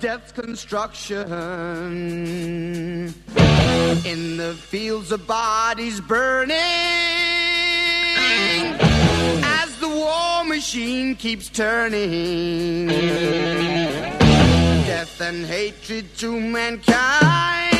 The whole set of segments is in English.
Death's construction. In the fields of bodies burning, as the war machine keeps turning. Death and hatred to mankind,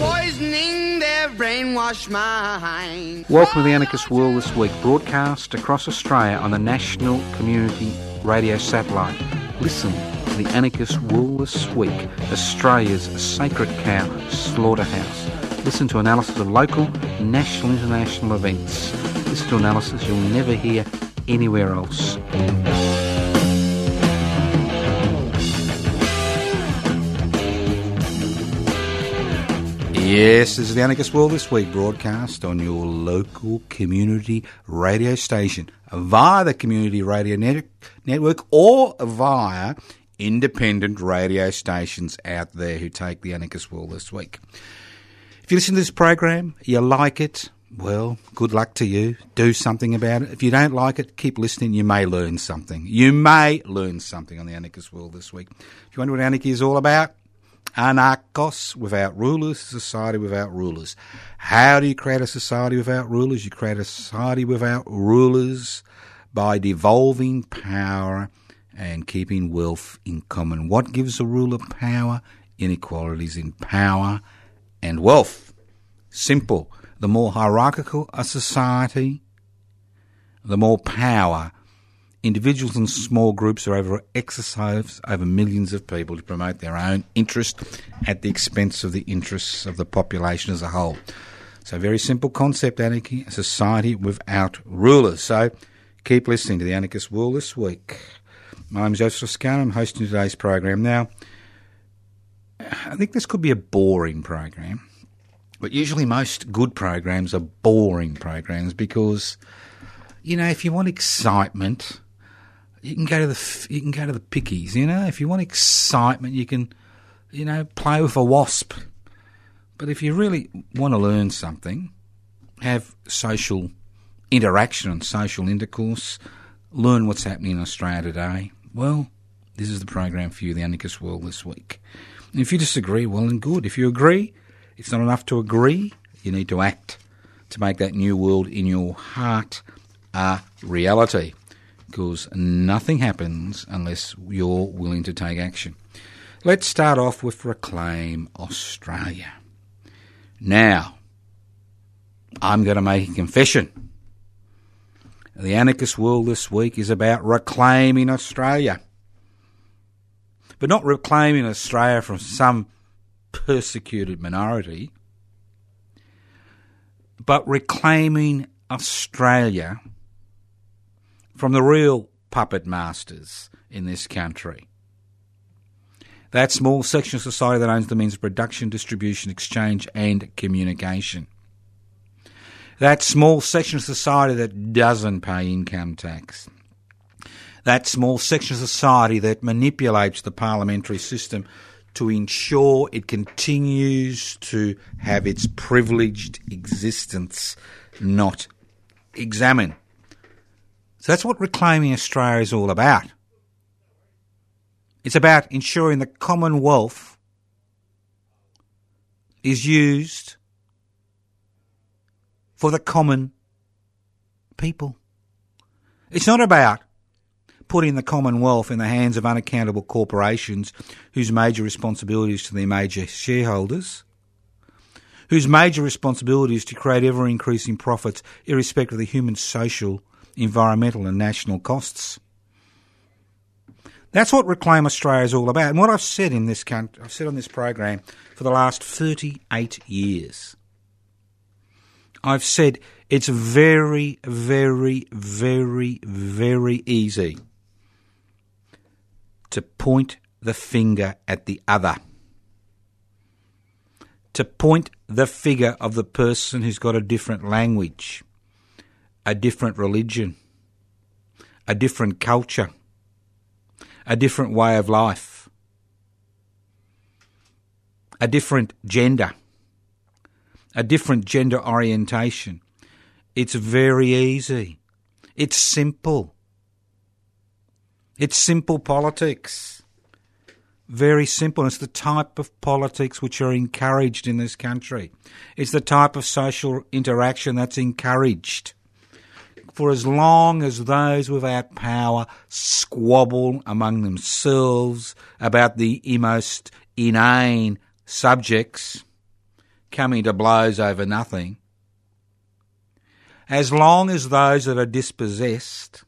poisoning their brainwashed mind. Welcome to the Anarchist World this week, broadcast across Australia on the National Community Radio Satellite. Listen to the Anarchist World this week, Australia's sacred cow slaughterhouse. Listen to analysis of local, national, international events. Listen to analysis you'll never hear anywhere else. Yes, this is the Anarchist World this week, broadcast on your local community radio station via the Community Radio Net- Network or via independent radio stations out there who take the Anarchist World this week. If you listen to this program, you like it, well, good luck to you. Do something about it. If you don't like it, keep listening. You may learn something. You may learn something on the Anarchist World this week. If you wonder what anarchy is all about, Anarchos without rulers, society without rulers. How do you create a society without rulers? You create a society without rulers by devolving power and keeping wealth in common. What gives a ruler power? Inequalities in power and wealth. Simple. The more hierarchical a society, the more power individuals and small groups are over exercise over millions of people to promote their own interest at the expense of the interests of the population as a whole. So, very simple concept, anarchy, a society without rulers. So, keep listening to the Anarchist World this week. My name is Joseph Toscano. I'm hosting today's program. Now, I think this could be a boring program, but usually most good programs are boring programs because, you know, if you want excitement, you can go to the you can go to the pickies. You know, if you want excitement, you can, you know, play with a wasp. But if you really want to learn something, have social interaction and social intercourse, learn what's happening in Australia today. Well, this is the program for you, the Anarchist World this week. And if you disagree, well and good. If you agree, it's not enough to agree. You need to act to make that new world in your heart a reality because nothing happens unless you're willing to take action. Let's start off with Reclaim Australia. Now, I'm going to make a confession. The anarchist world this week is about reclaiming Australia. But not reclaiming Australia from some persecuted minority, but reclaiming Australia from the real puppet masters in this country. That small section of society that owns the means of production, distribution, exchange, and communication. That small section of society that doesn't pay income tax. That small section of society that manipulates the parliamentary system to ensure it continues to have its privileged existence not examined. So that's what reclaiming Australia is all about. It's about ensuring the Commonwealth is used for the common people. It's not about putting the Commonwealth in the hands of unaccountable corporations whose major responsibility is to their major shareholders, whose major responsibility is to create ever increasing profits irrespective of the human, social, environmental, and national costs. That's what Reclaim Australia is all about. And what I've said in this country, I've said on this program for the last 38 years. I've said it's very, very, very, very easy to point the finger at the other. to point the figure of the person who's got a different language, a different religion, a different culture, a different way of life, a different gender, a different gender orientation. It's very easy. It's simple. It's simple politics. Very simple. It's the type of politics which are encouraged in this country. It's the type of social interaction that's encouraged. For as long as those without power squabble among themselves about the most inane subjects, coming to blows over nothing, as long as those that are dispossessed,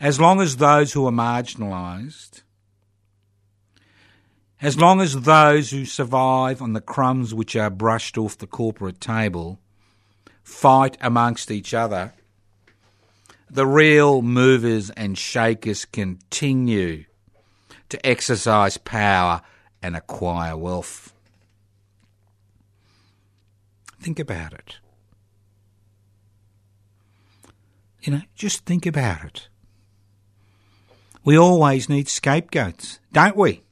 as long as those who are marginalised, as long as those who survive on the crumbs which are brushed off the corporate table fight amongst each other, the real movers and shakers continue to exercise power and acquire wealth. Think about it. You know, just think about it. We always need scapegoats, don't we?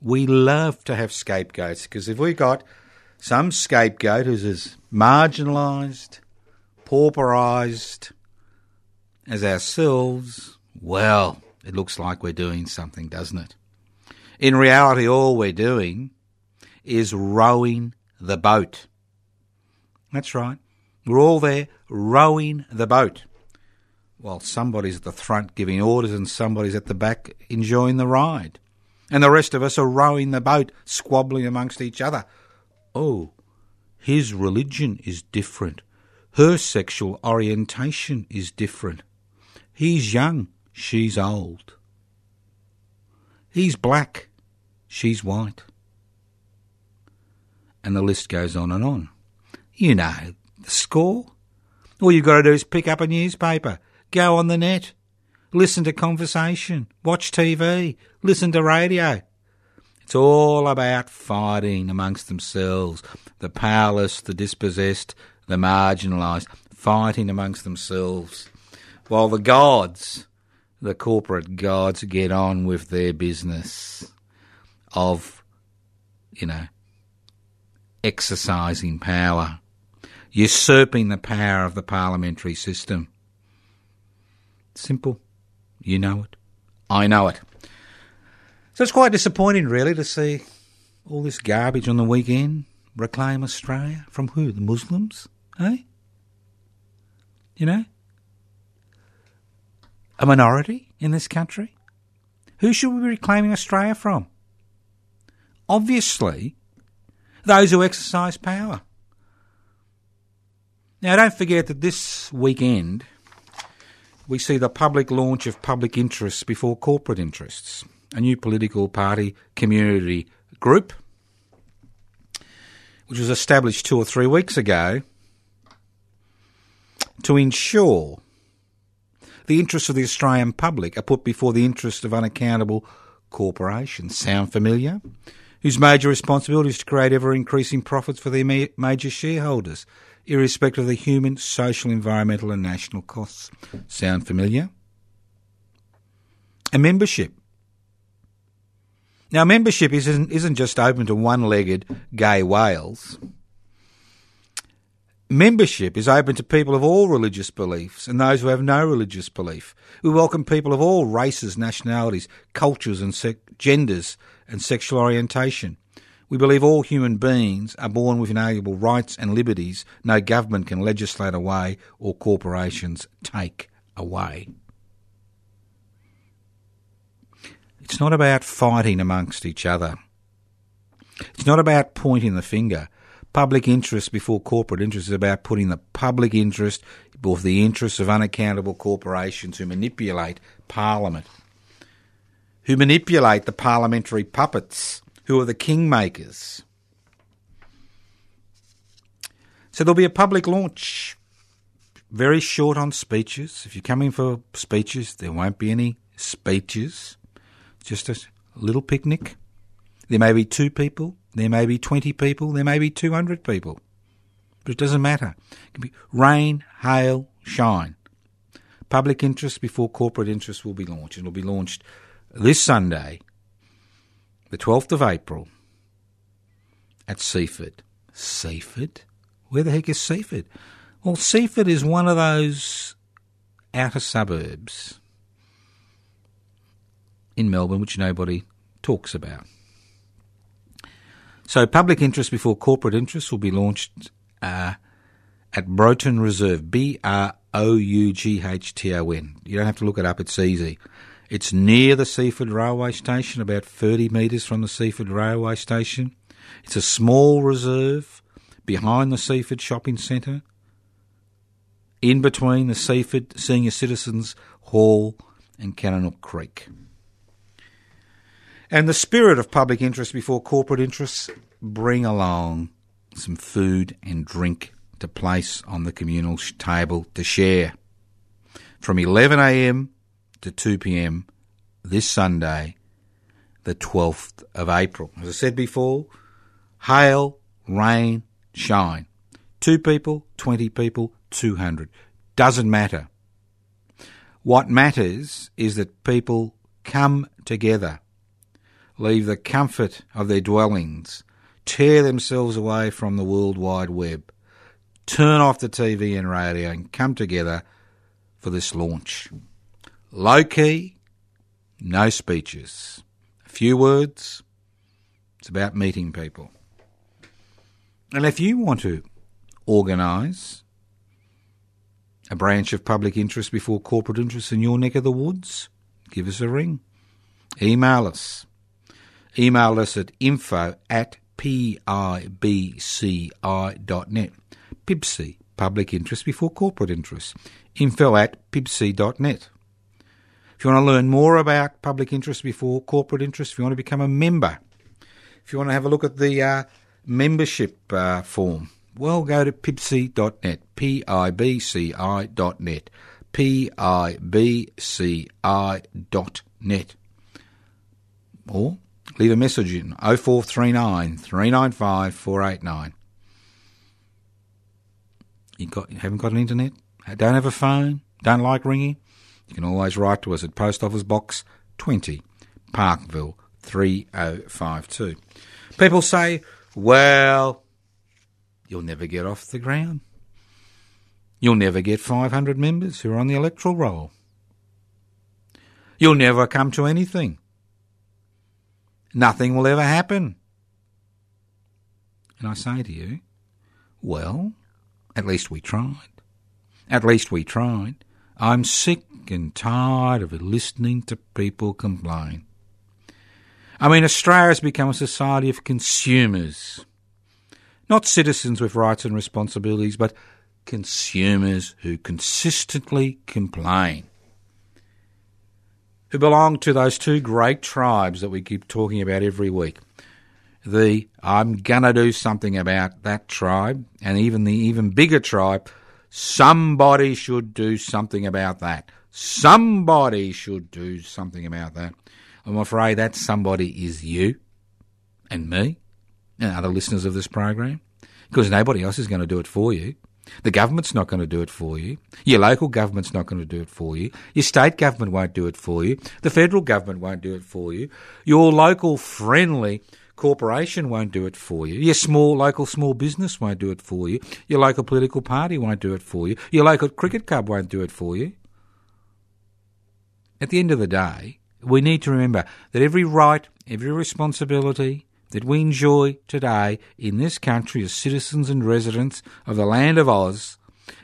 We love to have scapegoats because if we got some scapegoat who's as marginalised, pauperised as ourselves, well, it looks like we're doing something, doesn't it? In reality, all we're doing is rowing the boat. That's right. We're all there rowing the boat while somebody's at the front giving orders and somebody's at the back enjoying the ride. And the rest of us are rowing the boat, squabbling amongst each other. Oh, his religion is different. Her sexual orientation is different. He's young, she's old. He's black, she's white. And the list goes on and on. You know the score. All you've got to do is pick up a newspaper, go on the net, listen to conversation, watch TV, listen to radio. It's all about fighting amongst themselves, the powerless, the dispossessed, the marginalised, fighting amongst themselves, while the gods, the corporate gods, get on with their business of, you know, exercising power, usurping the power of the parliamentary system. Simple. You know it. I know it. So it's quite disappointing, really, to see all this garbage on the weekend. Reclaim Australia from who? The Muslims? Eh? You know? A minority in this country? Who should we be reclaiming Australia from? Obviously, those who exercise power. Now, don't forget that this weekend we see the public launch of public interests before corporate interests, a new political party community group, which was established two or three weeks ago to ensure the interests of the Australian public are put before the interests of unaccountable corporations. Sound familiar? Whose major responsibility is to create ever increasing profits for their major shareholders irrespective of the human, social, environmental, and national costs. Sound familiar? A membership. Now, membership isn't, isn't just open to one legged gay whales. Membership is open to people of all religious beliefs and those who have no religious belief. We welcome people of all races, nationalities, cultures, and genders and sexual orientation. We believe all human beings are born with inalienable rights and liberties no government can legislate away or corporations take away. It's not about fighting amongst each other. It's not about pointing the finger. Public interest before corporate interest is about putting the public interest before the interests of unaccountable corporations who manipulate Parliament, who manipulate the parliamentary puppets who are the kingmakers. So there'll be a public launch, very short on speeches. If you're coming for speeches, there won't be any speeches, just a little picnic. There may be two people There may be 20 people, there may be 200 people. But it doesn't matter. It can be rain, hail, shine. Public interest before corporate interest will be launched. It'll be launched this Sunday, the 12th of April, at Seaford. Seaford? Where the heck is Seaford? Well, Seaford is one of those outer suburbs in Melbourne which nobody talks about. So, public interest before corporate interest will be launched uh, at Broughton Reserve, B R O U G H T O N. You don't have to look it up, it's easy. It's near the Seaford Railway Station, about 30 metres from the Seaford Railway Station. It's a small reserve behind the Seaford Shopping Centre, in between the Seaford Senior Citizens Hall and Kananook Creek. And the spirit of public interest before corporate interests bring along some food and drink to place on the communal table to share. From 11am to 2pm this Sunday, the 12th of April. As I said before, hail, rain, shine. Two people, 20 people, 200. Doesn't matter. What matters is that people come together, leave the comfort of their dwellings, tear themselves away from the World Wide Web, turn off the TV and radio, and come together for this launch. Low key, no speeches. A few words. It's about meeting people. And if you want to organise a branch of public interest before corporate interests in your neck of the woods, give us a ring. Email us. Email us at info at pibci.net. PIBC, public interest before corporate interest. Info at pibc.net. If you want to learn more about public interest before corporate interest, if you want to become a member, if you want to have a look at the uh, membership uh, form, well, go to pibci.net, P-I-B-C-I.net, P-I-B-C-I.net. Or leave a message in 0439 395 489. You got, you haven't got an internet? Don't have a phone? Don't like ringing? You can always write to us at Post Office Box 20, Parkville 3052. People say, well, you'll never get off the ground. You'll never get 500 members who are on the electoral roll. You'll never come to anything. Nothing will ever happen. And I say to you, well, at least we tried. At least we tried. I'm sick and tired of listening to people complain. I mean, Australia has become a society of consumers. Not citizens with rights and responsibilities, but consumers who consistently complain. Who belong to those two great tribes that we keep talking about every week. The I'm gonna do something about that tribe, and even the even bigger tribe, somebody should do something about that. Somebody should do something about that. I'm afraid that somebody is you and me and other listeners of this program because nobody else is going to do it for you. The government's not going to do it for you. Your local government's not going to do it for you. Your state government won't do it for you. The federal government won't do it for you. Your local friendly corporation won't do it for you. Your small local small business won't do it for you. Your local political party won't do it for you. Your local cricket club won't do it for you. At the end of the day, we need to remember that every right, every responsibility that we enjoy today in this country as citizens and residents of the land of Oz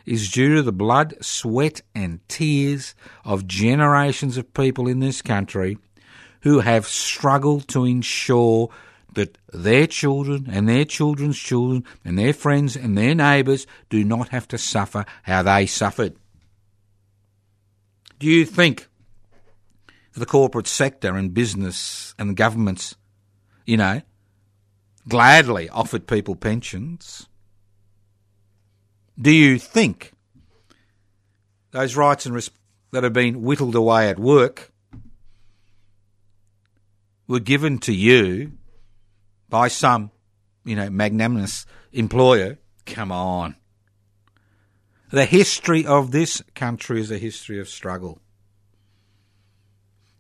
is due to the blood, sweat, and tears of generations of people in this country who have struggled to ensure that their children and their children's children and their friends and their neighbours do not have to suffer how they suffered. Do you think the corporate sector and business and governments, you know, gladly offered people pensions. Do you think those rights and res- that have been whittled away at work were given to you by some you know, magnanimous employer. Come on. The history of this country is a history of struggle.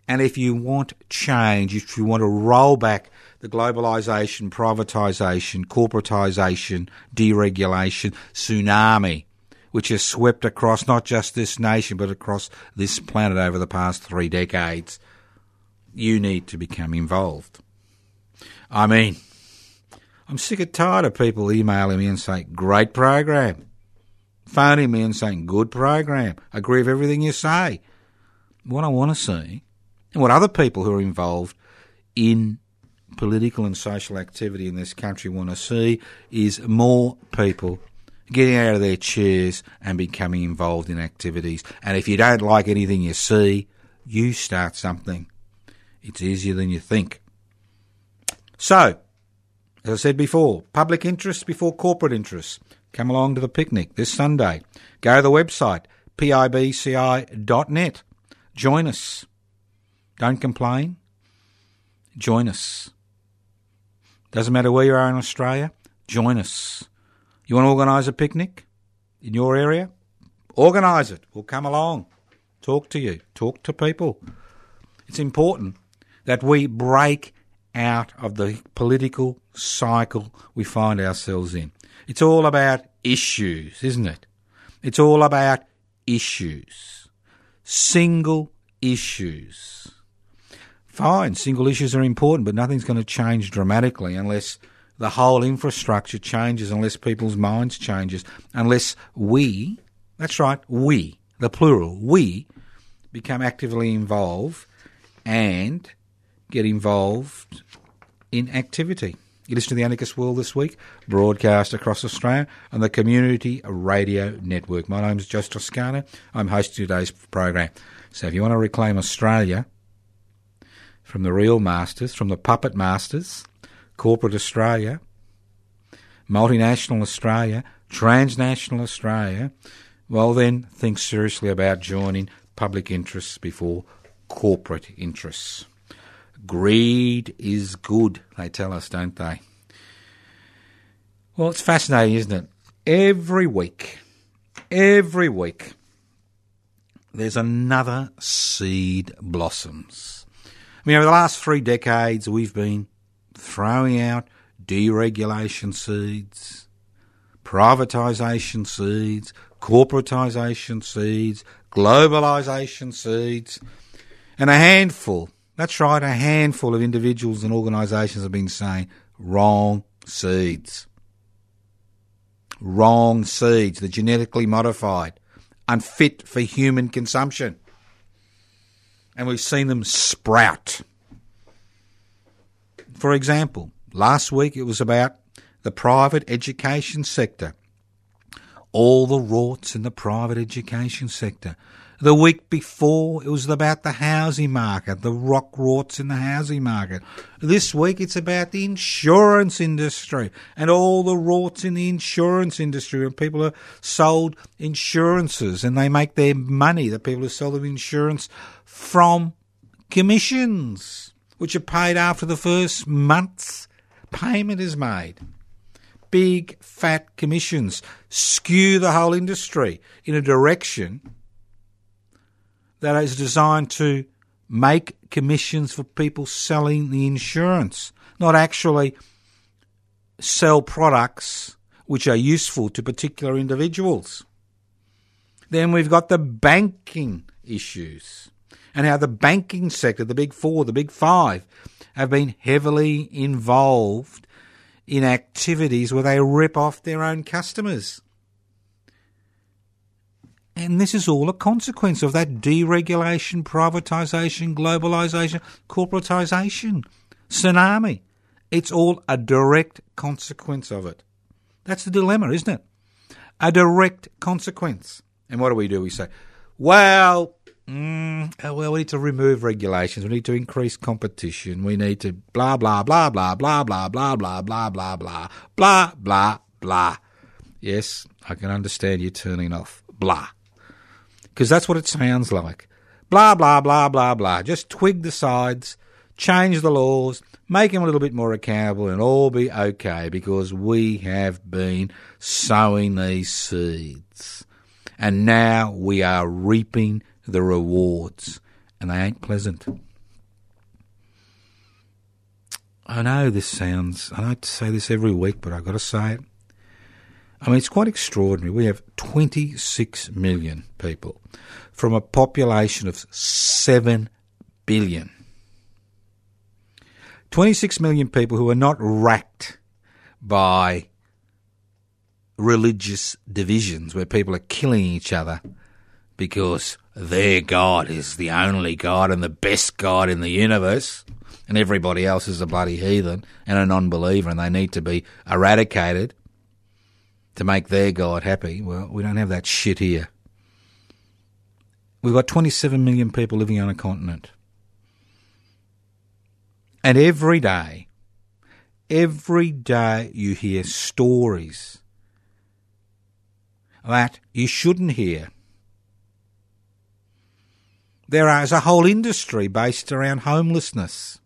And if you want change, if you want to roll back the globalisation, privatisation, corporatisation, deregulation tsunami, which has swept across not just this nation, but across this planet over the past three decades, you need to become involved. I mean, I'm sick and tired of people emailing me and saying, great program. Phoning me and saying, good program. Agree with everything you say. What I want to see, and what other people who are involved in political and social activity in this country want to see, is more people getting out of their chairs and becoming involved in activities. And if you don't like anything you see, you start something. It's easier than you think. So, as I said before, public interest before corporate interests. Come along to the picnic this Sunday. Go to the website, pibci.net. Join us. Don't complain. Join us. Doesn't matter where you are in Australia, join us. You want to organise a picnic in your area? Organise it. We'll come along. Talk to you. Talk to people. It's important that we break out of the political cycle we find ourselves in. It's all about issues, isn't it? It's all about issues. Single issues. Fine, single issues are important, but nothing's going to change dramatically unless the whole infrastructure changes, unless people's minds changes, unless we, that's right, we, the plural, we become actively involved and get involved in activity. You listen to the Anarchist World this week, broadcast across Australia on the Community Radio Network. My name is Joe Toscano. I'm hosting today's program. So if you want to reclaim Australia from the real masters, from the puppet masters, corporate Australia, multinational Australia, transnational Australia, well then think seriously about joining public interests before corporate interests. Greed is good, they tell us, don't they? Well, it's fascinating, isn't it? Every week, every week, there's another seed blossoms. Mean, over the last three decades, we've been throwing out deregulation seeds, privatisation seeds, corporatisation seeds, globalisation seeds, and a handful that's right, a handful of individuals and organisations have been saying wrong seeds. Wrong seeds, the genetically modified, unfit for human consumption. And we've seen them sprout. For example, last week it was about the private education sector. All the rorts in the private education sector. The week before, it was about the housing market, the rock rorts in the housing market. This week, it's about the insurance industry and all the rorts in the insurance industry. And people are sold insurances and they make their money, the people who sell them insurance, from commissions, which are paid after the first month's payment is made big fat commissions skew the whole industry in a direction that is designed to make commissions for people selling the insurance, not actually sell products which are useful to particular individuals. Then we've got the banking issues and how the banking sector, the big four, the big five, have been heavily involved in activities where they rip off their own customers. And this is all a consequence of that deregulation, privatisation, globalisation, corporatisation, tsunami. It's all a direct consequence of it. That's the dilemma, isn't it? A direct consequence. And what do we do? We say, well, mm, oh, well, we need to remove regulations. We need to increase competition. We need to blah, blah, blah, blah, blah, blah, blah, blah, blah, blah, blah, blah, blah, blah. Yes, I can understand you turning off. Blah because that's what it sounds like. Blah, blah, blah, blah, blah. Just twig the sides, change the laws, make them a little bit more accountable, and all be okay because we have been sowing these seeds. And now we are reaping the rewards, and they ain't pleasant. I know this sounds, I like to say this every week, but I've got to say it. I mean, it's quite extraordinary. We have 26 million people from a population of 7 billion. 26 million people who are not racked by religious divisions where people are killing each other because their God is the only God and the best God in the universe, and everybody else is a bloody heathen and a non believer, and they need to be eradicated to make their God happy. Well, we don't have that shit here. We've got 27 million people living on a continent. And every day, every day you hear stories that you shouldn't hear. There is a whole industry based around homelessness.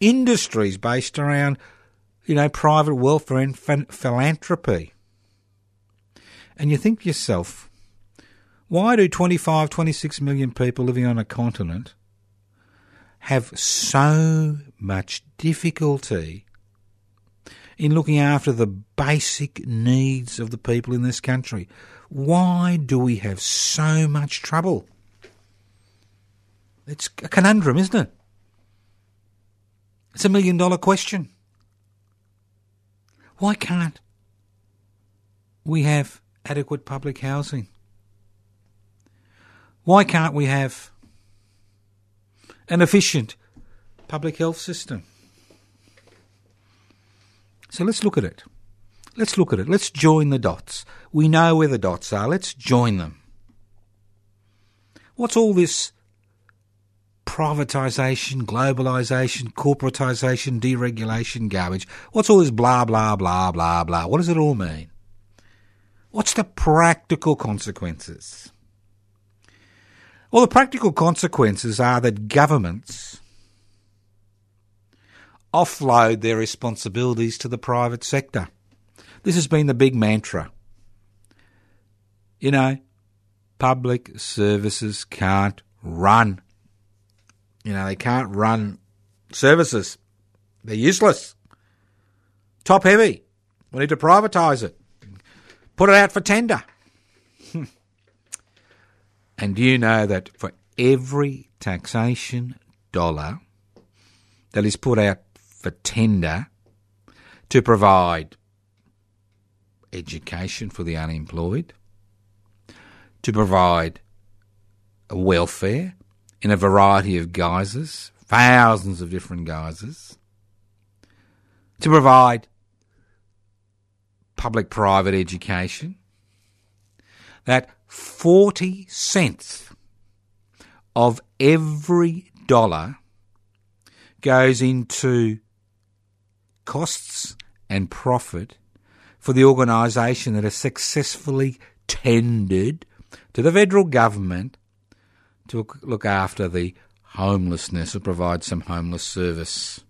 Industries based around, you know, private welfare and philanthropy. And you think to yourself, why do 25, 26 million people living on a continent have so much difficulty in looking after the basic needs of the people in this country. Why do we have so much trouble? It's a conundrum, isn't it? It's a million dollar question. Why can't we have adequate public housing? Why can't we have an efficient public health system? So let's look at it. Let's look at it. Let's join the dots. We know where the dots are. Let's join them. What's all this privatisation, globalisation, corporatisation, deregulation garbage? What's all this blah, blah, blah, blah, blah? What does it all mean? What's the practical consequences? Well, the practical consequences are that governments offload their responsibilities to the private sector. This has been the big mantra. You know, public services can't run. You know, they can't run services. They're useless. Top heavy. We need to privatise it. Put it out for tender. and do you know that for every taxation dollar that is put out for tender to provide education for the unemployed, to provide welfare in a variety of guises, thousands of different guises, to provide public private education, that 40 cents of every dollar goes into costs and profit for the organisation that has successfully tendered to the federal government to look after the homelessness or provide some homeless service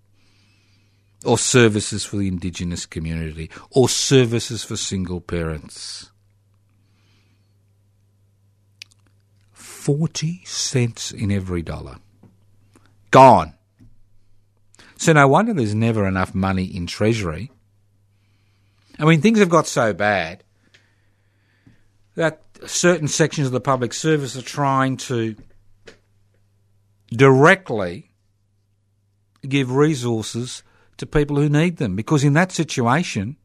or services for the indigenous community or services for single parents. 40 cents in every dollar. Gone. So no wonder there's never enough money in Treasury. I mean, things have got so bad that certain sections of the public service are trying to directly give resources to people who need them because in that situation,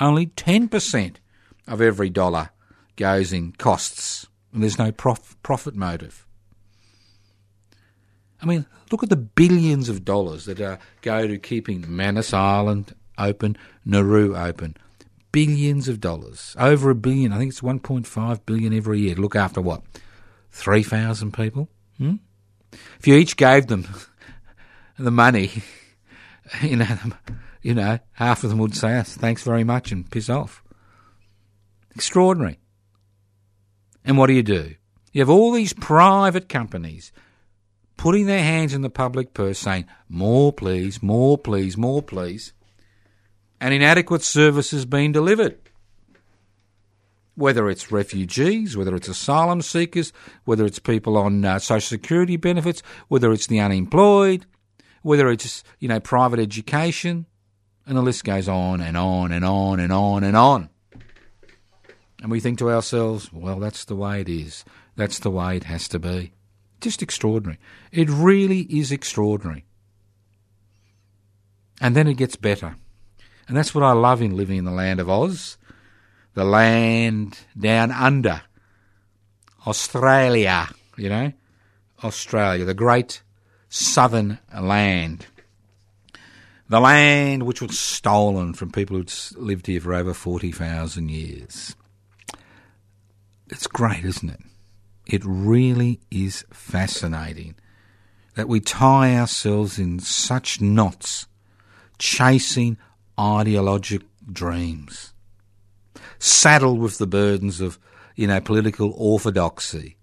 only 10% of every dollar goes in costs and there's no prof- profit motive. I mean, look at the billions of dollars that are, go to keeping Manus Island open, Nauru open. Billions of dollars. Over a billion. I think it's 1.5 billion every year to look after what? 3,000 people? Hmm? If you each gave them the money, you know, you know, half of them would say, thanks very much and piss off. Extraordinary. And what do you do? You have all these private companies putting their hands in the public purse saying, more please, more please, more please, and inadequate services being delivered. Whether it's refugees, whether it's asylum seekers, whether it's people on uh, social security benefits, whether it's the unemployed, whether it's you know private education, and the list goes on and on and on and on and on. And we think to ourselves, well, that's the way it is. That's the way it has to be. Just extraordinary. It really is extraordinary. And then it gets better. And that's what I love in living in the land of Oz, the land down under. Australia, you know? Australia, the great southern land. The land which was stolen from people who'd lived here for over 40,000 years. It's great, isn't it? It really is fascinating that we tie ourselves in such knots chasing ideologic dreams, saddled with the burdens of, you know, political orthodoxy,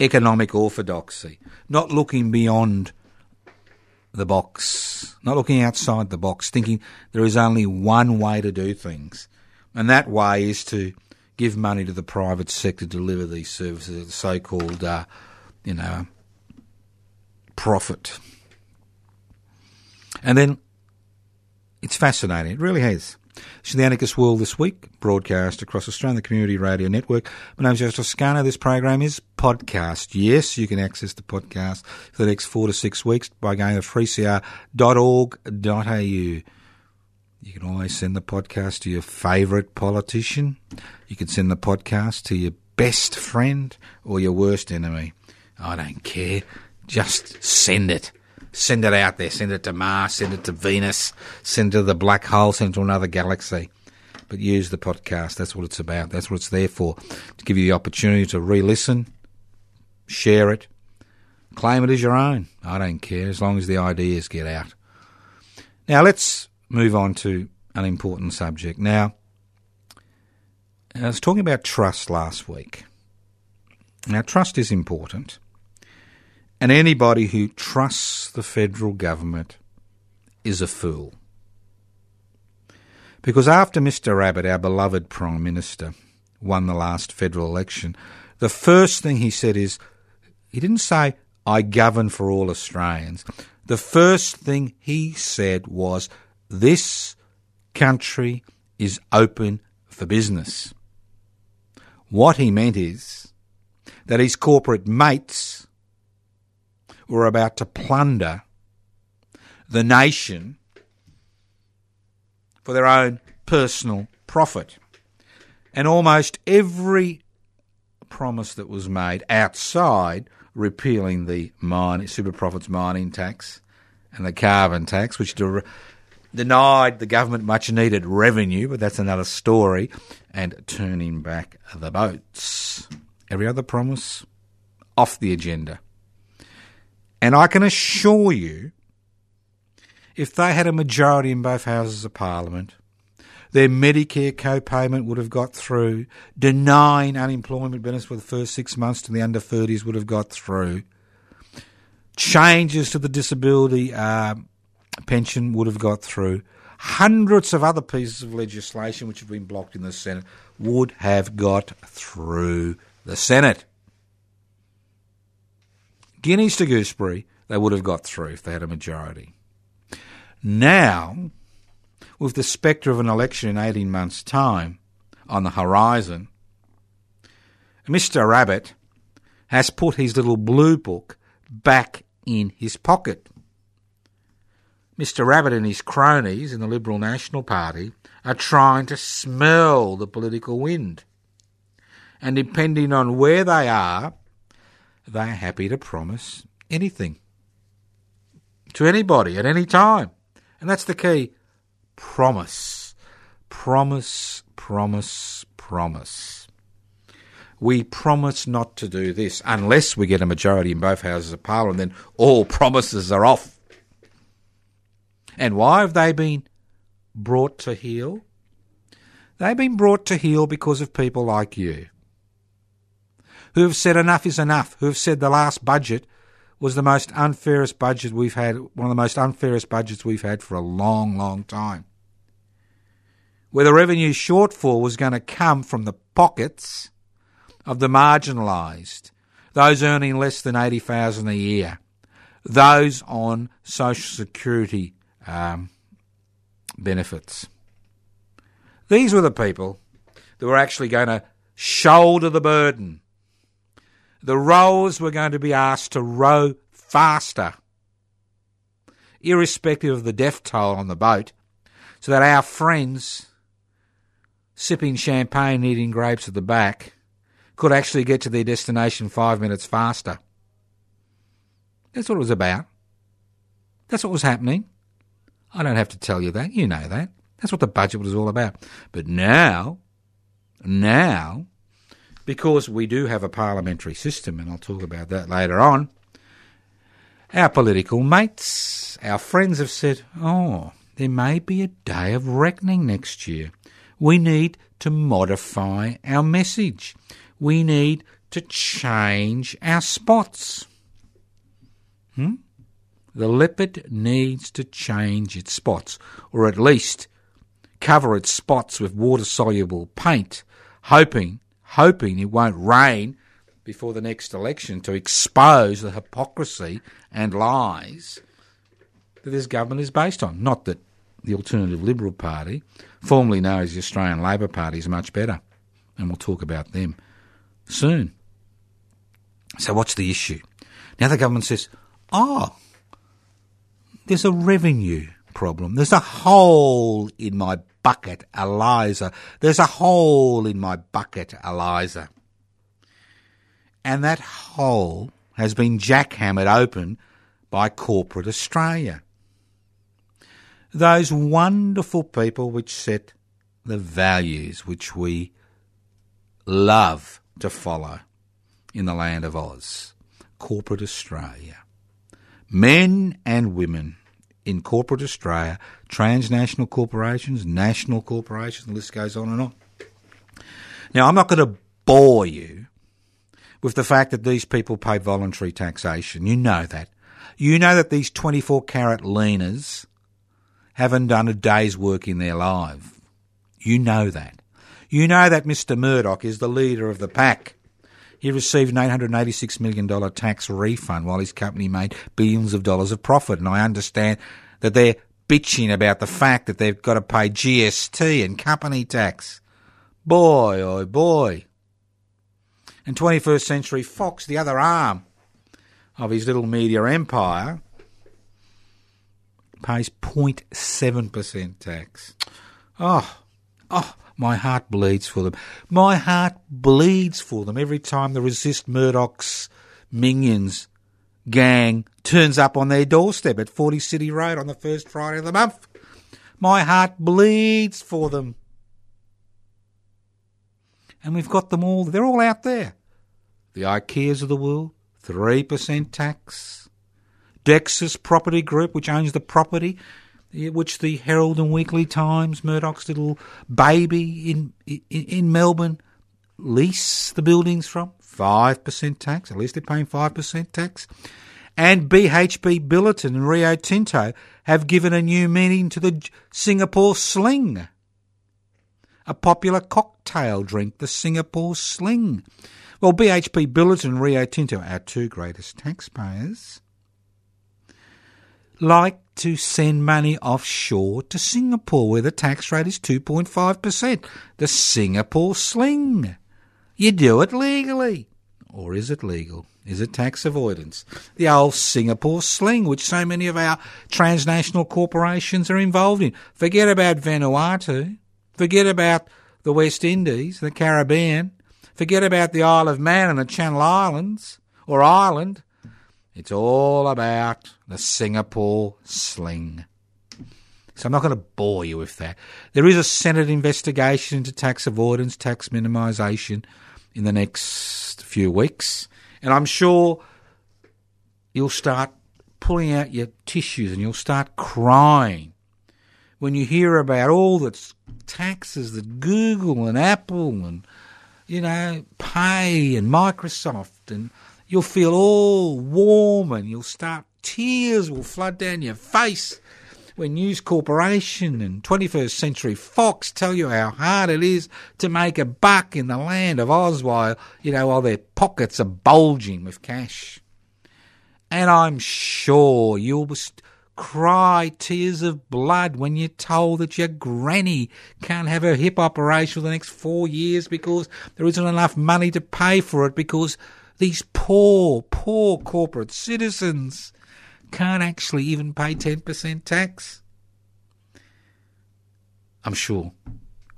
economic orthodoxy, not looking beyond the box, not looking outside the box, thinking there is only one way to do things, and that way is to give money to the private sector to deliver these services, the so-called, uh, you know, profit. And then it's fascinating. It really has. Anarchist World this week, broadcast across Australian Community Radio Network. My name is Joe Toscano. This program is podcast. Yes, you can access the podcast for the next four to six weeks by going to 3cr.org.au. You can always send the podcast to your favourite politician. You can send the podcast to your best friend or your worst enemy. I don't care. Just send it. Send it out there. Send it to Mars. Send it to Venus. Send it to the black hole. Send it to another galaxy. But use the podcast. That's what it's about. That's what it's there for. To give you the opportunity to re listen, share it, claim it as your own. I don't care as long as the ideas get out. Now let's move on to an important subject. Now, I was talking about trust last week. Now, trust is important, and anybody who trusts the federal government is a fool. Because after Mr. Abbott, our beloved Prime Minister, won the last federal election, the first thing he said is, he didn't say, I govern for all Australians. The first thing he said was, this country is open for business. What he meant is that his corporate mates were about to plunder the nation for their own personal profit. And almost every promise that was made outside repealing the mine, super profits mining tax and the carbon tax, which denied the government much needed revenue, but that's another story, and turning back the boats. Every other promise off the agenda. And I can assure you, if they had a majority in both houses of parliament, their Medicare co-payment would have got through. Denying unemployment benefits for the first six months to the under 30s would have got through. Changes to the disability uh, pension would have got through. Hundreds of other pieces of legislation which have been blocked in the Senate would have got through the Senate. Guineas to Gooseberry, they would have got through if they had a majority. Now, with the spectre of an election in 18 months' time on the horizon, Mr. Rabbit has put his little blue book back in his pocket. Mr. Rabbit and his cronies in the Liberal National Party are trying to smell the political wind. And depending on where they are, they're happy to promise anything to anybody at any time. And that's the key promise. Promise, promise, promise. We promise not to do this unless we get a majority in both houses of parliament, then all promises are off. And why have they been brought to heel? They've been brought to heel because of people like you, who have said enough is enough, who have said the last budget was the most unfairest budget we've had, one of the most unfairest budgets we've had for a long, long time. Where the revenue shortfall was going to come from the pockets of the marginalised, those earning less than 80000 a year, those on social security um, benefits. These were the people that were actually going to shoulder the burden. The rowers were going to be asked to row faster, irrespective of the death toll on the boat, so that our friends sipping champagne, eating grapes at the back, could actually get to their destination five minutes faster. That's what it was about. That's what was happening. I don't have to tell you that. You know that. That's what the budget was all about. But now, now, because we do have a parliamentary system, and I'll talk about that later on, our political mates, our friends have said, oh, there may be a day of reckoning next year. We need to modify our message. We need to change our spots. Hmm? The leopard needs to change its spots, or at least cover its spots with water soluble paint, hoping, hoping it won't rain before the next election to expose the hypocrisy and lies that this government is based on. Not that the Alternative Liberal Party, formerly known as the Australian Labor Party, is much better, and we'll talk about them soon. So, what's the issue? Now the government says, oh, there's a revenue problem. There's a hole in my bucket, Eliza. There's a hole in my bucket, Eliza. And that hole has been jackhammered open by corporate Australia. Those wonderful people which set the values which we love to follow in the land of Oz. Corporate Australia. Men and women in corporate Australia, transnational corporations, national corporations, the list goes on and on. Now, I'm not going to bore you with the fact that these people pay voluntary taxation. You know that. You know that these 24 carat leaners haven't done a day's work in their life. You know that. You know that Mr. Murdoch is the leader of the pack. He received an $886 million tax refund while his company made billions of dollars of profit. And I understand that they're bitching about the fact that they've got to pay GST and company tax. Boy, oh boy. And 21st Century Fox, the other arm of his little media empire, pays 0.7% tax. Oh, oh, my heart bleeds for them. My heart bleeds for them every time the Resist Murdoch's minions gang turns up on their doorstep at 40 City Road on the first Friday of the month. My heart bleeds for them. And we've got them all, they're all out there. The IKEAs of the world, 3% tax. Dexus Property Group, which owns the property, which the Herald and Weekly Times, Murdoch's little baby in, in, in Melbourne, lease the buildings from. 5% tax, at least they're paying 5% tax. And BHP Billiton and Rio Tinto have given a new meaning to the Singapore Sling, a popular cocktail drink, the Singapore Sling. Well, BHP Billiton and Rio Tinto, our two greatest taxpayers, like to send money offshore to Singapore where the tax rate is 2.5%. The Singapore sling. You do it legally. Or is it legal? Is it tax avoidance? The old Singapore sling, which so many of our transnational corporations are involved in. Forget about Vanuatu. Forget about the West Indies, the Caribbean. Forget about the Isle of Man and the Channel Islands, or Ireland. It's all about the Singapore sling. So I'm not going to bore you with that. There is a Senate investigation into tax avoidance, tax minimisation in the next few weeks. And I'm sure you'll start pulling out your tissues and you'll start crying when you hear about all the taxes that Google and Apple and, you know, Pay and Microsoft and you'll feel all warm and you'll start, tears will flood down your face when News Corporation and 21st Century Fox tell you how hard it is to make a buck in the land of Oz while, you know, while their pockets are bulging with cash. And I'm sure you'll cry tears of blood when you're told that your granny can't have her hip operation for the next four years because there isn't enough money to pay for it because these poor, poor corporate citizens can't actually even pay 10% tax. I'm sure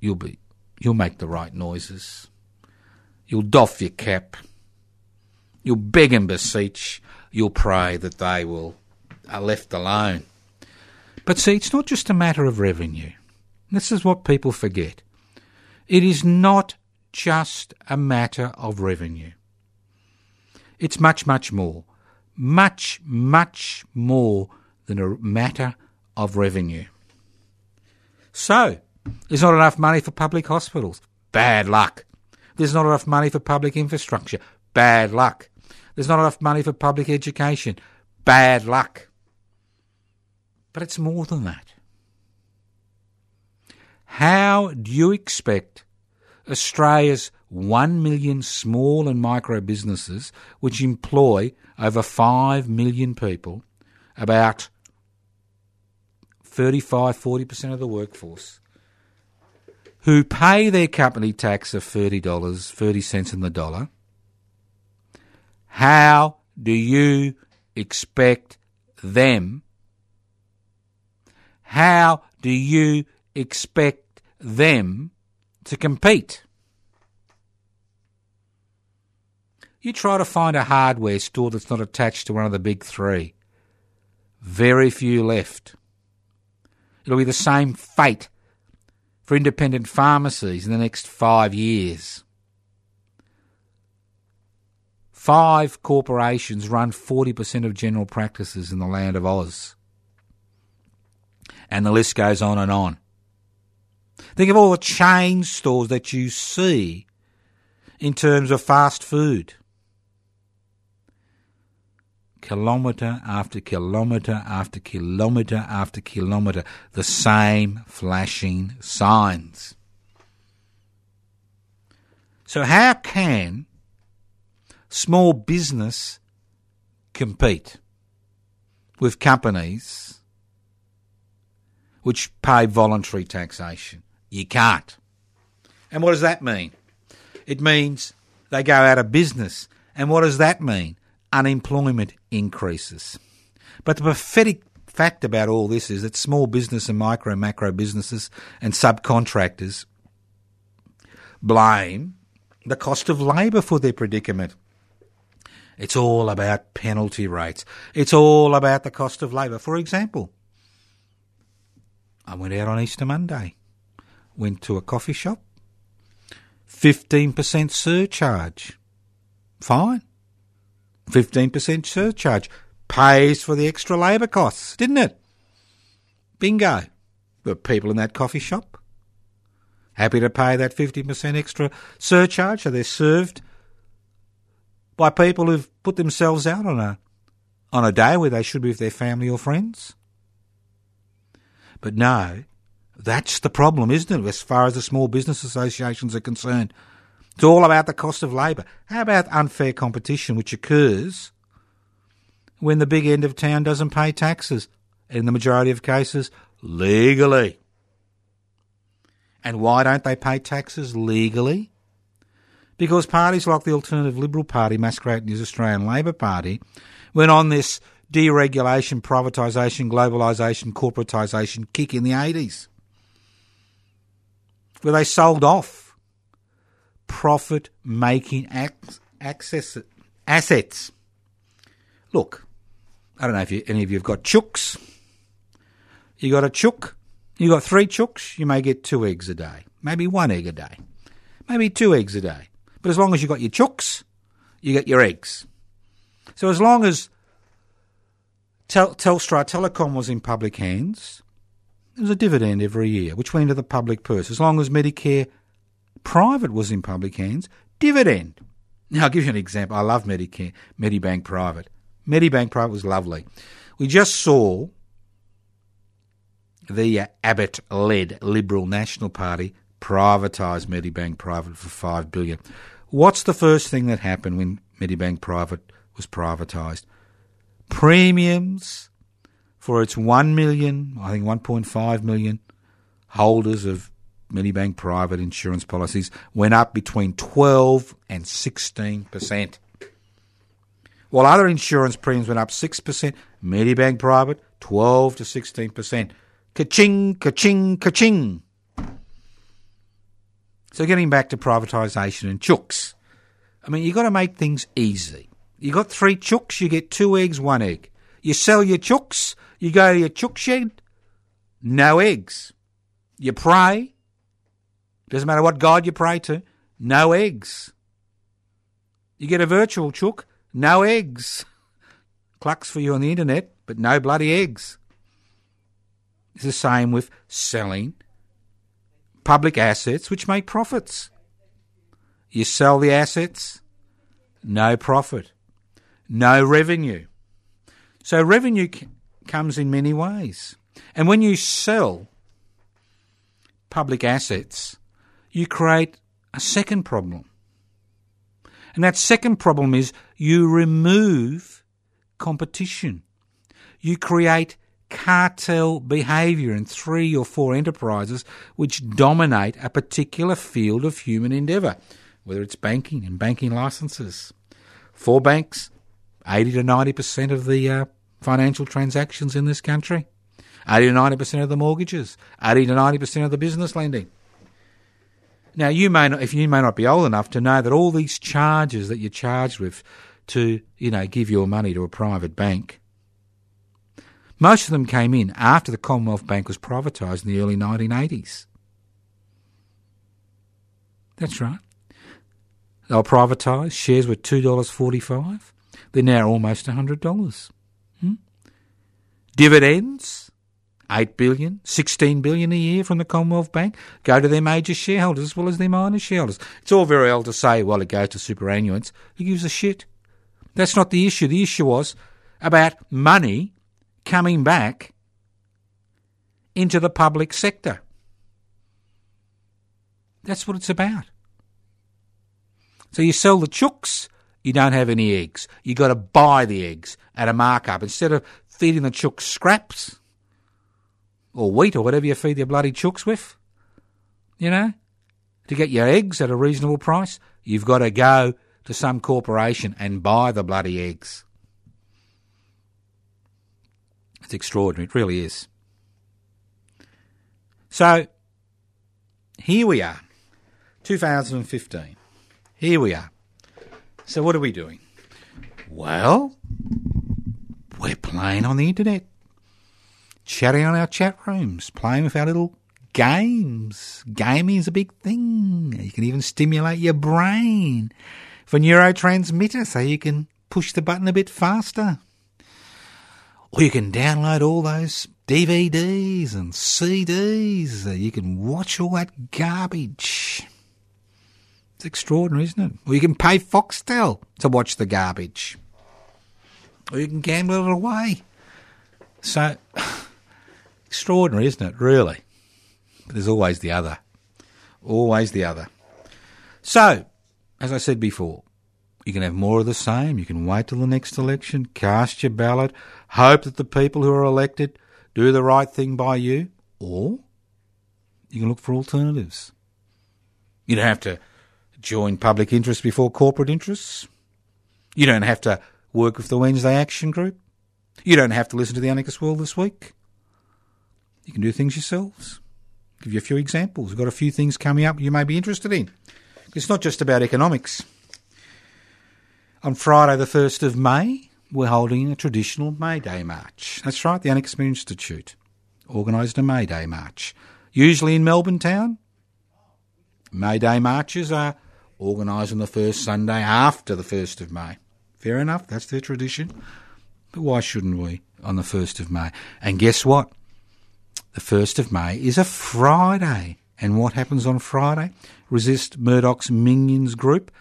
you'll be you'll make the right noises. You'll doff your cap. You'll beg and beseech. You'll pray that they will are left alone. But see, it's not just a matter of revenue. This is what people forget. It is not just a matter of revenue. It's much, much more much, much more than a matter of revenue. So, there's not enough money for public hospitals. Bad luck. There's not enough money for public infrastructure. Bad luck. There's not enough money for public education. Bad luck. But it's more than that. How do you expect Australia's 1 million small and micro businesses, which employ over 5 million people, about 35 40% of the workforce, who pay their company tax of $30, 30 cents in the dollar. How do you expect them? How do you expect them to compete? You try to find a hardware store that's not attached to one of the big three. Very few left. It'll be the same fate for independent pharmacies in the next five years. Five corporations run 40% of general practices in the land of Oz. And the list goes on and on. Think of all the chain stores that you see in terms of fast food kilometre after kilometre after kilometre after kilometre, the same flashing signs. So, how can small business compete with companies which pay voluntary taxation? You can't. And what does that mean? It means they go out of business. And what does that mean? Unemployment increases. But the pathetic fact about all this is that small business and micro macro businesses and subcontractors blame the cost of labour for their predicament. It's all about penalty rates. It's all about the cost of labour. For example, I went out on Easter Monday, went to a coffee shop, 15% surcharge. Fine. 15% surcharge pays for the extra labour costs, didn't it? Bingo. The people in that coffee shop happy to pay that 50% extra surcharge so they're served by people who've put themselves out on a on a day where they should be with their family or friends. But no, that's the problem, isn't it, as far as the small business associations are concerned? It's all about the cost of labour. How about unfair competition, which occurs when the big end of town doesn't pay taxes? In the majority of cases, legally. And why don't they pay taxes legally? Because parties like the Alternative Liberal Party, masquerading as Australian Labor Party, went on this deregulation, privatisation, globalisation, corporatisation kick in the 80s, where they sold off profit making access assets. Look, I don't know if you, any of you have got chooks. You got a chook, you got three chooks, you may get two eggs a day, maybe one egg a day, maybe two eggs a day. But as long as you got your chooks, you get your eggs. So as long as Tel- Telstra Telecom was in public hands, there was a dividend every year, which went into the public purse. As long as Medicare private was in public hands, dividend. Now, I'll give you an example. I love Medicare, Medibank Private. Medibank Private was lovely. We just saw the uh, Abbott led Liberal National Party privatise Medibank Private for 5 billion. What's the first thing that happened when Medibank Private was privatised? Premiums for its 1 million, I think 1.5 million holders of Medibank private insurance policies went up between 12 and 16%. While other insurance premiums went up 6%, Medibank private 12 to 16%. Ka-ching, ka-ching, ka-ching. So getting back to privatisation and chooks. I mean, you've got to make things easy. You got three chooks, you get two eggs, one egg. You sell your chooks, you go to your chook shed, no eggs. You pray, doesn't matter what God you pray to, no eggs. You get a virtual chook, no eggs. Clucks for you on the internet, but no bloody eggs. It's the same with selling public assets which make profits. You sell the assets, no profit, no revenue. So revenue c- comes in many ways. And when you sell public assets, you create a second problem. And that second problem is you remove competition. You create cartel behaviour in three or four enterprises which dominate a particular field of human endeavour, whether it's banking and banking licences. Four banks, 80 to 90% of the uh, financial transactions in this country, 80 to 90% of the mortgages, 80 to 90% of the business lending. Now, you may not, if you may not be old enough to know that all these charges that you're charged with to, you know, give your money to a private bank, most of them came in after the Commonwealth Bank was privatised in the early 1980s. That's right. They were privatised. Shares were two dollars forty-five. They're now almost hundred dollars. Hmm? Dividends 8 billion, 16 billion a year from the Commonwealth Bank go to their major shareholders as well as their minor shareholders. It's all very well to say, well, it goes to superannuants. Who gives a shit? That's not the issue. The issue was about money coming back into the public sector. That's what it's about. So you sell the chooks, you don't have any eggs. You've got to buy the eggs at a markup instead of feeding the chooks scraps or wheat or whatever you feed your bloody chooks with. You know, to get your eggs at a reasonable price, you've got to go to some corporation and buy the bloody eggs. It's extraordinary, it really is. So, here we are, 2015. Here we are. So, what are we doing? Well, we're playing on the internet chatting on our chat rooms, playing with our little games. Gaming is a big thing. You can even stimulate your brain for neurotransmitter so you can push the button a bit faster. Or you can download all those DVDs and CDs. You can watch all that garbage. It's extraordinary, isn't it? Or you can pay Foxtel to watch the garbage. Or you can gamble it away. So Extraordinary, isn't it? Really. But there's always the other. Always the other. So, as I said before, you can have more of the same. You can wait till the next election, cast your ballot, hope that the people who are elected do the right thing by you, or you can look for alternatives. You don't have to join public interest before corporate interests. You don't have to work with the Wednesday Action Group. You don't have to listen to the Anarchist World this week. You can do things yourselves. Give you a few examples. We've got a few things coming up you may be interested in. It's not just about economics. On Friday, the 1st of May, we're holding a traditional May Day March. That's right, the Anarchist Institute organised a May Day March. Usually in Melbourne town, May Day marches are organised on the first Sunday after the 1st of May. Fair enough, that's their tradition. But why shouldn't we on the 1st of May? And guess what? The 1st of May is a Friday. And what happens on Friday? Resist Murdoch's Minions group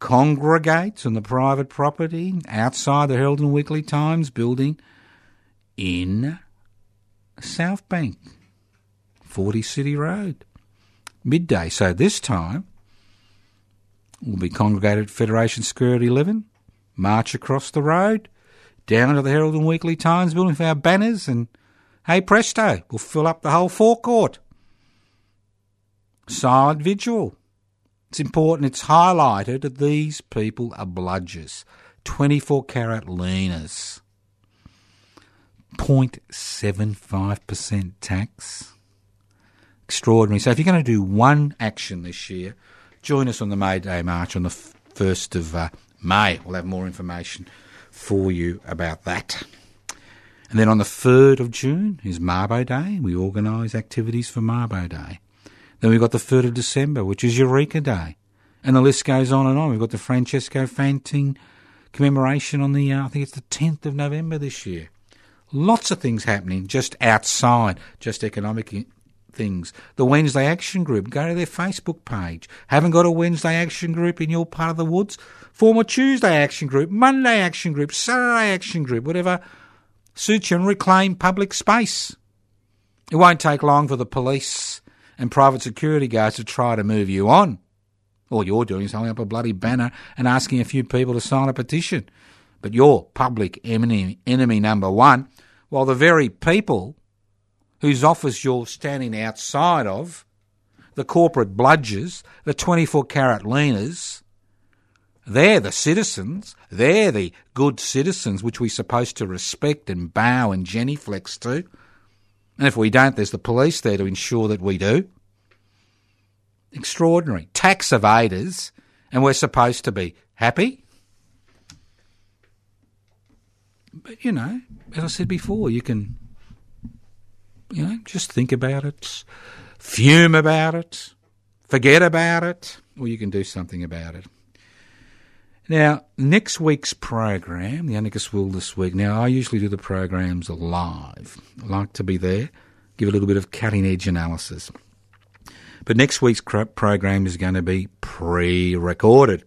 congregates on the private property outside the Herald and Weekly Times building in South Bank, 40 City Road, midday. So this time we'll be congregated at Federation Square at 11, march across the road, down to the Herald and Weekly Times building for our banners, and hey presto, we'll fill up the whole forecourt. Silent vigil. It's important, it's highlighted that these people are bludgers. 24 carat leaners. 0.75% tax. Extraordinary. So if you're going to do one action this year, join us on the May Day March on the 1st of uh, May. We'll have more information for you about that. And then on the 3rd of June is Mabo Day. We organise activities for Mabo Day. Then we've got the 3rd of December, which is Eureka Day. And the list goes on and on. We've got the Francesco Fantin commemoration on the, uh, I think it's the 10th of November this year. Lots of things happening just outside just economic things. The Wednesday Action Group, go to their Facebook page. Haven't got a Wednesday Action Group in your part of the woods? Form a Tuesday Action Group, Monday Action Group, Saturday Action Group, whatever you and reclaim public space. It won't take long for the police and private security guards to try to move you on. All you're doing is holding up a bloody banner and asking a few people to sign a petition. But you're public enemy, enemy number one while the very people whose office you're standing outside of, the corporate bludgers, the 24 carat leaners, they're the citizens, they're the good citizens which we're supposed to respect and bow and genuflex to. And if we don't, there's the police there to ensure that we do. Extraordinary. Tax evaders, and we're supposed to be happy. But, you know, as I said before, you can, you know, just think about it, fume about it, forget about it, or you can do something about it. Now, next week's program, the Anarchist World this week. Now, I usually do the programs live. I like to be there, give a little bit of cutting edge analysis. But next week's program is going to be pre recorded.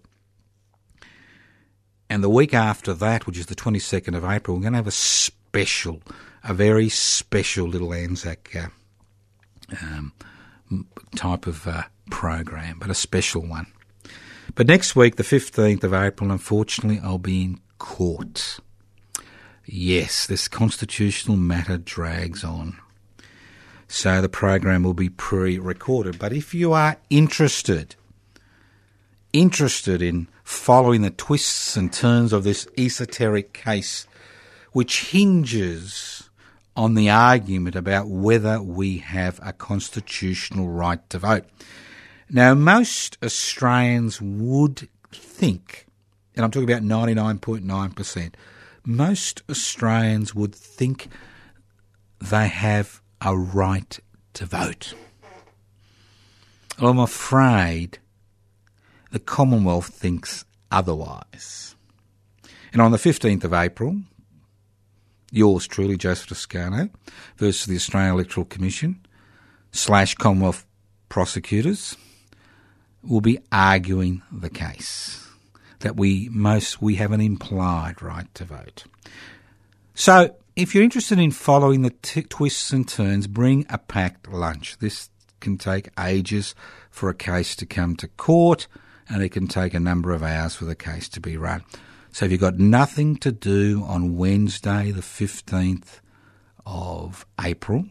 And the week after that, which is the 22nd of April, we're going to have a special, a very special little Anzac uh, um, type of uh, program, but a special one. But next week, the 15th of April, unfortunately, I'll be in court. Yes, this constitutional matter drags on. So the program will be pre recorded. But if you are interested, interested in following the twists and turns of this esoteric case, which hinges on the argument about whether we have a constitutional right to vote. Now, most Australians would think, and I'm talking about 99.9%, most Australians would think they have a right to vote. Well, I'm afraid the Commonwealth thinks otherwise. And on the 15th of April, yours truly, Joseph Toscano, versus the Australian Electoral Commission slash Commonwealth prosecutors will be arguing the case that we most we have an implied right to vote. So, if you're interested in following the t- twists and turns, bring a packed lunch. This can take ages for a case to come to court and it can take a number of hours for the case to be run. So if you've got nothing to do on Wednesday, the 15th of April,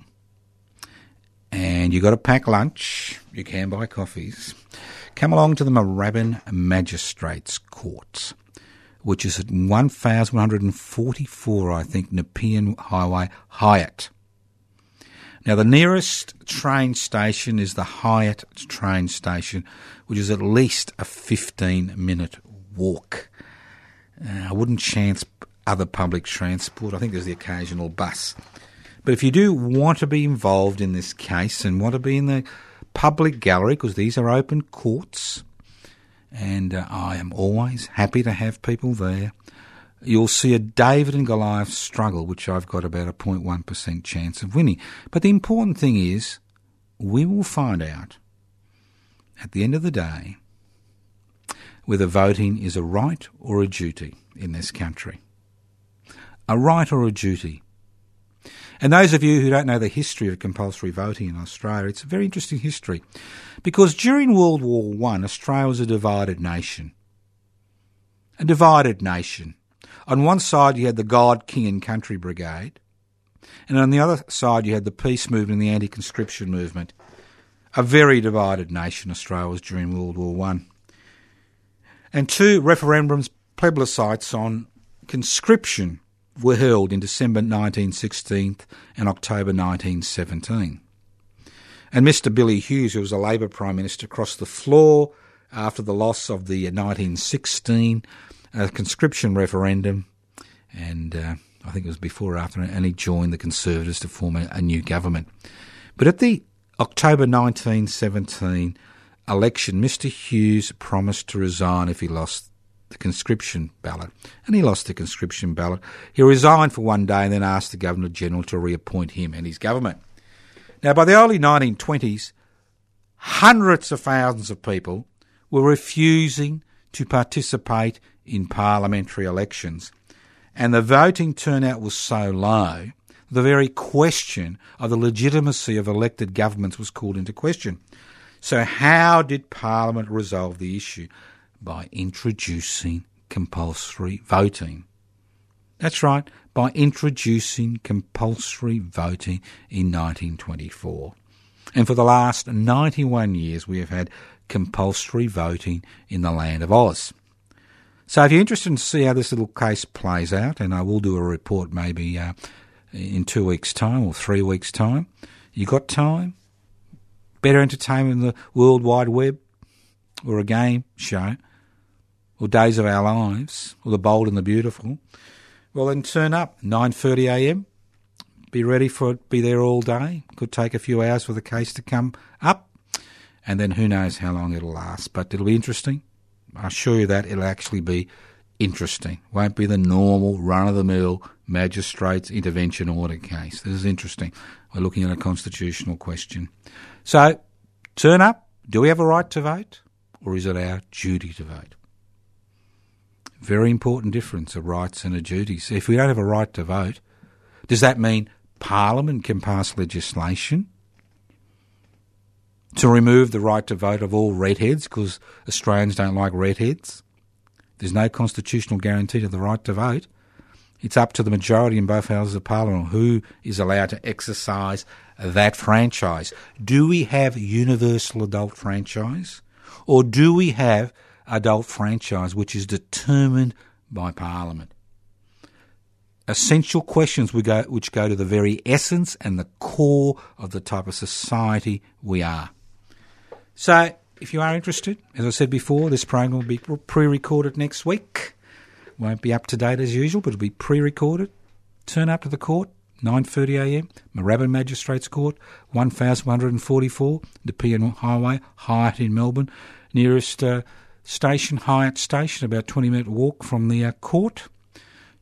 and you've got to pack lunch, you can buy coffees, come along to the Moorabbin Magistrates Court, which is at 1144, I think, Nepean Highway, Highett. Now, the nearest train station is the Highett train station, which is at least a 15 minute walk. Uh, I wouldn't chance other public transport. I think there's the occasional bus. But if you do want to be involved in this case and want to be in the public gallery, because these are open courts, and uh, I am always happy to have people there you'll see a David and Goliath struggle, which I've got about a 0.1% chance of winning. But the important thing is, we will find out at the end of the day whether voting is a right or a duty in this country. A right or a duty. And those of you who don't know the history of compulsory voting in Australia, it's a very interesting history. Because during World War One, Australia was a divided nation. A divided nation. On one side, you had the God, King and Country Brigade, and on the other side, you had the peace movement and the anti conscription movement. A very divided nation, Australia was during World War One. And two referendums, plebiscites on conscription were held in December 1916 and October 1917. And Mr. Billy Hughes, who was a Labor Prime Minister, crossed the floor after the loss of the 1916 uh, conscription referendum, and uh, I think it was before or after, and he joined the Conservatives to form a, a new government. But at the October 1917 election, Mr. Hughes promised to resign if he lost the conscription ballot. And he lost the conscription ballot. He resigned for one day and then asked the Governor General to reappoint him and his government. Now, by the early 1920s, hundreds of thousands of people were refusing to participate in parliamentary elections. And the voting turnout was so low, the very question of the legitimacy of elected governments was called into question. So, how did Parliament resolve the issue? By introducing compulsory voting. That's right, by introducing compulsory voting in 1924. And for the last 91 years, we have had compulsory voting in the land of Oz. So if you're interested to see how this little case plays out, and I will do a report maybe uh, in two weeks' time or three weeks' time, you got time? Better entertainment than the World Wide Web, or a game show, or Days of Our Lives, or The Bold and the Beautiful. Well, then turn up 9:30 a.m. Be ready for it. Be there all day. Could take a few hours for the case to come up, and then who knows how long it'll last. But it'll be interesting. I assure you that it'll actually be interesting. Won't be the normal run of the mill magistrates intervention order case. This is interesting. We're looking at a constitutional question. So, turn up. Do we have a right to vote? Or is it our duty to vote? Very important difference, a rights and a duties. If we don't have a right to vote, does that mean Parliament can pass legislation to remove the right to vote of all redheads because Australians don't like redheads. There's no constitutional guarantee to the right to vote. It's up to the majority in both houses of parliament who is allowed to exercise that franchise. Do we have universal adult franchise? Or do we have adult franchise which is determined by parliament? Essential questions we go, which go to the very essence and the core of the type of society we are. So, if you are interested, as I said before, this program will be pre recorded next week. Won't be up to date as usual, but it'll be pre recorded. Turn up to the court, 9.30am, Moorabbin Magistrates Court, 1144, Nepean Highway, Highett in Melbourne. Nearest uh, station, Highett Station, about 20 minute walk from the uh, court.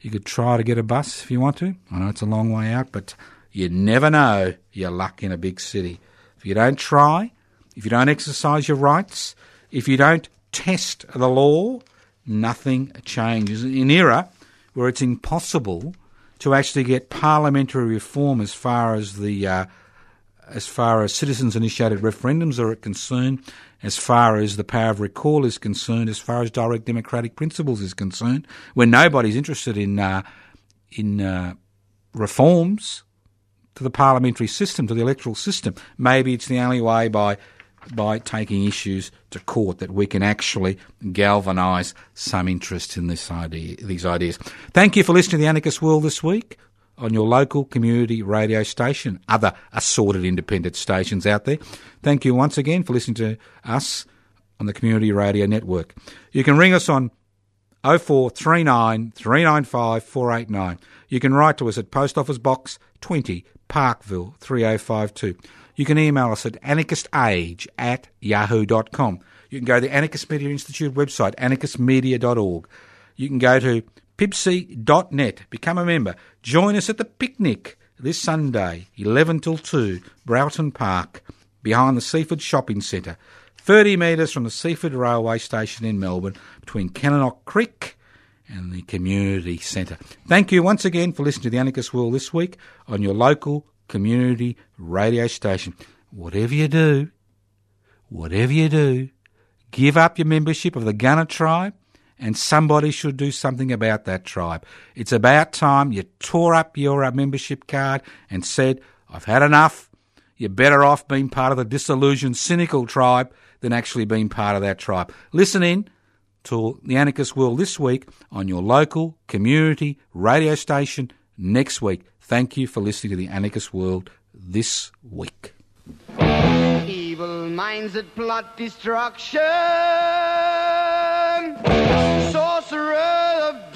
You could try to get a bus if you want to. I know it's a long way out, but you never know your luck in a big city. If you don't try, if you don't exercise your rights, if you don't test the law, nothing changes. In an era where it's impossible to actually get parliamentary reform as far as the uh, as far as citizens initiated referendums are concerned, as far as the power of recall is concerned, as far as direct democratic principles is concerned, when nobody's interested in uh, in uh, reforms to the parliamentary system, to the electoral system, maybe it's the only way by by taking issues to court that we can actually galvanise some interest in this idea, these ideas. Thank you for listening to the Anarchist World this week on your local community radio station, other assorted independent stations out there. Thank you once again for listening to us on the Community Radio Network. You can ring us on 0439 395 489. You can write to us at Post Office Box 20, Parkville 3052. You can email us at anarchistage at yahoo.com. You can go to the Anarchist Media Institute website, anarchistmedia.org. You can go to pibci.net, become a member. Join us at the picnic this Sunday, 11 till 2, Broughton Park, behind the Seaford Shopping Centre. 30 metres from the Seaford Railway Station in Melbourne between Kananook Creek and the Community Centre. Thank you once again for listening to the Anarchist World this week on your local community radio station. Whatever you do, whatever you do, give up your membership of the Gunner tribe and somebody should do something about that tribe. It's about time you tore up your uh, membership card and said, I've had enough. You're better off being part of the disillusioned, cynical tribe than actually being part of that tribe. Listen in to the Anarchist World this week on your local community radio station next week. Thank you for listening to the Anarchist World this week. Evil minds that plot destruction.